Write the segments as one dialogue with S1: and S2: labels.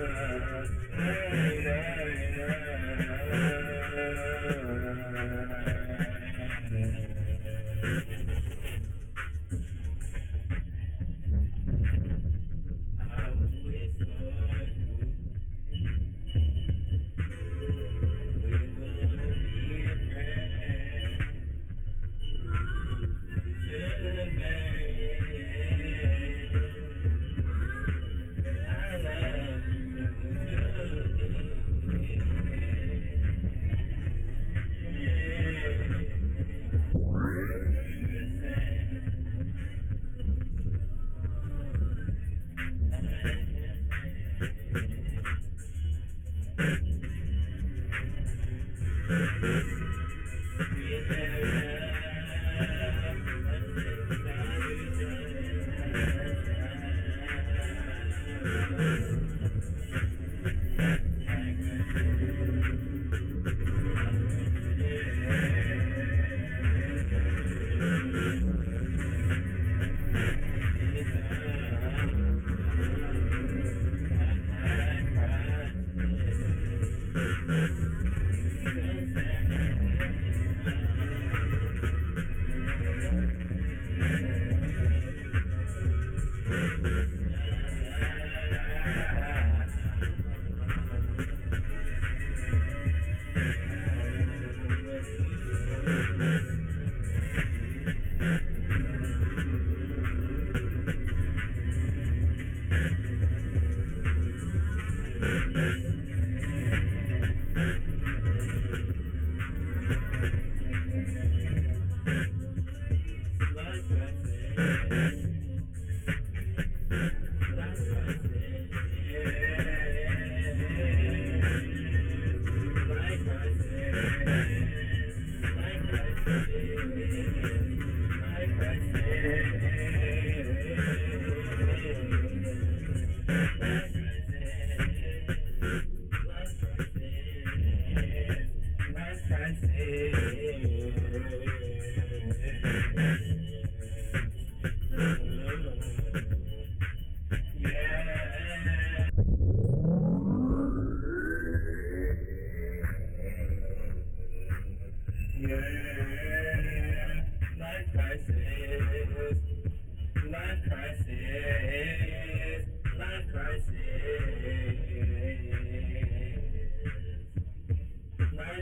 S1: Hey, hey, hey. Ha ha ha.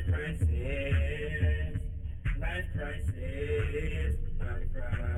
S1: crisis. I say, high price.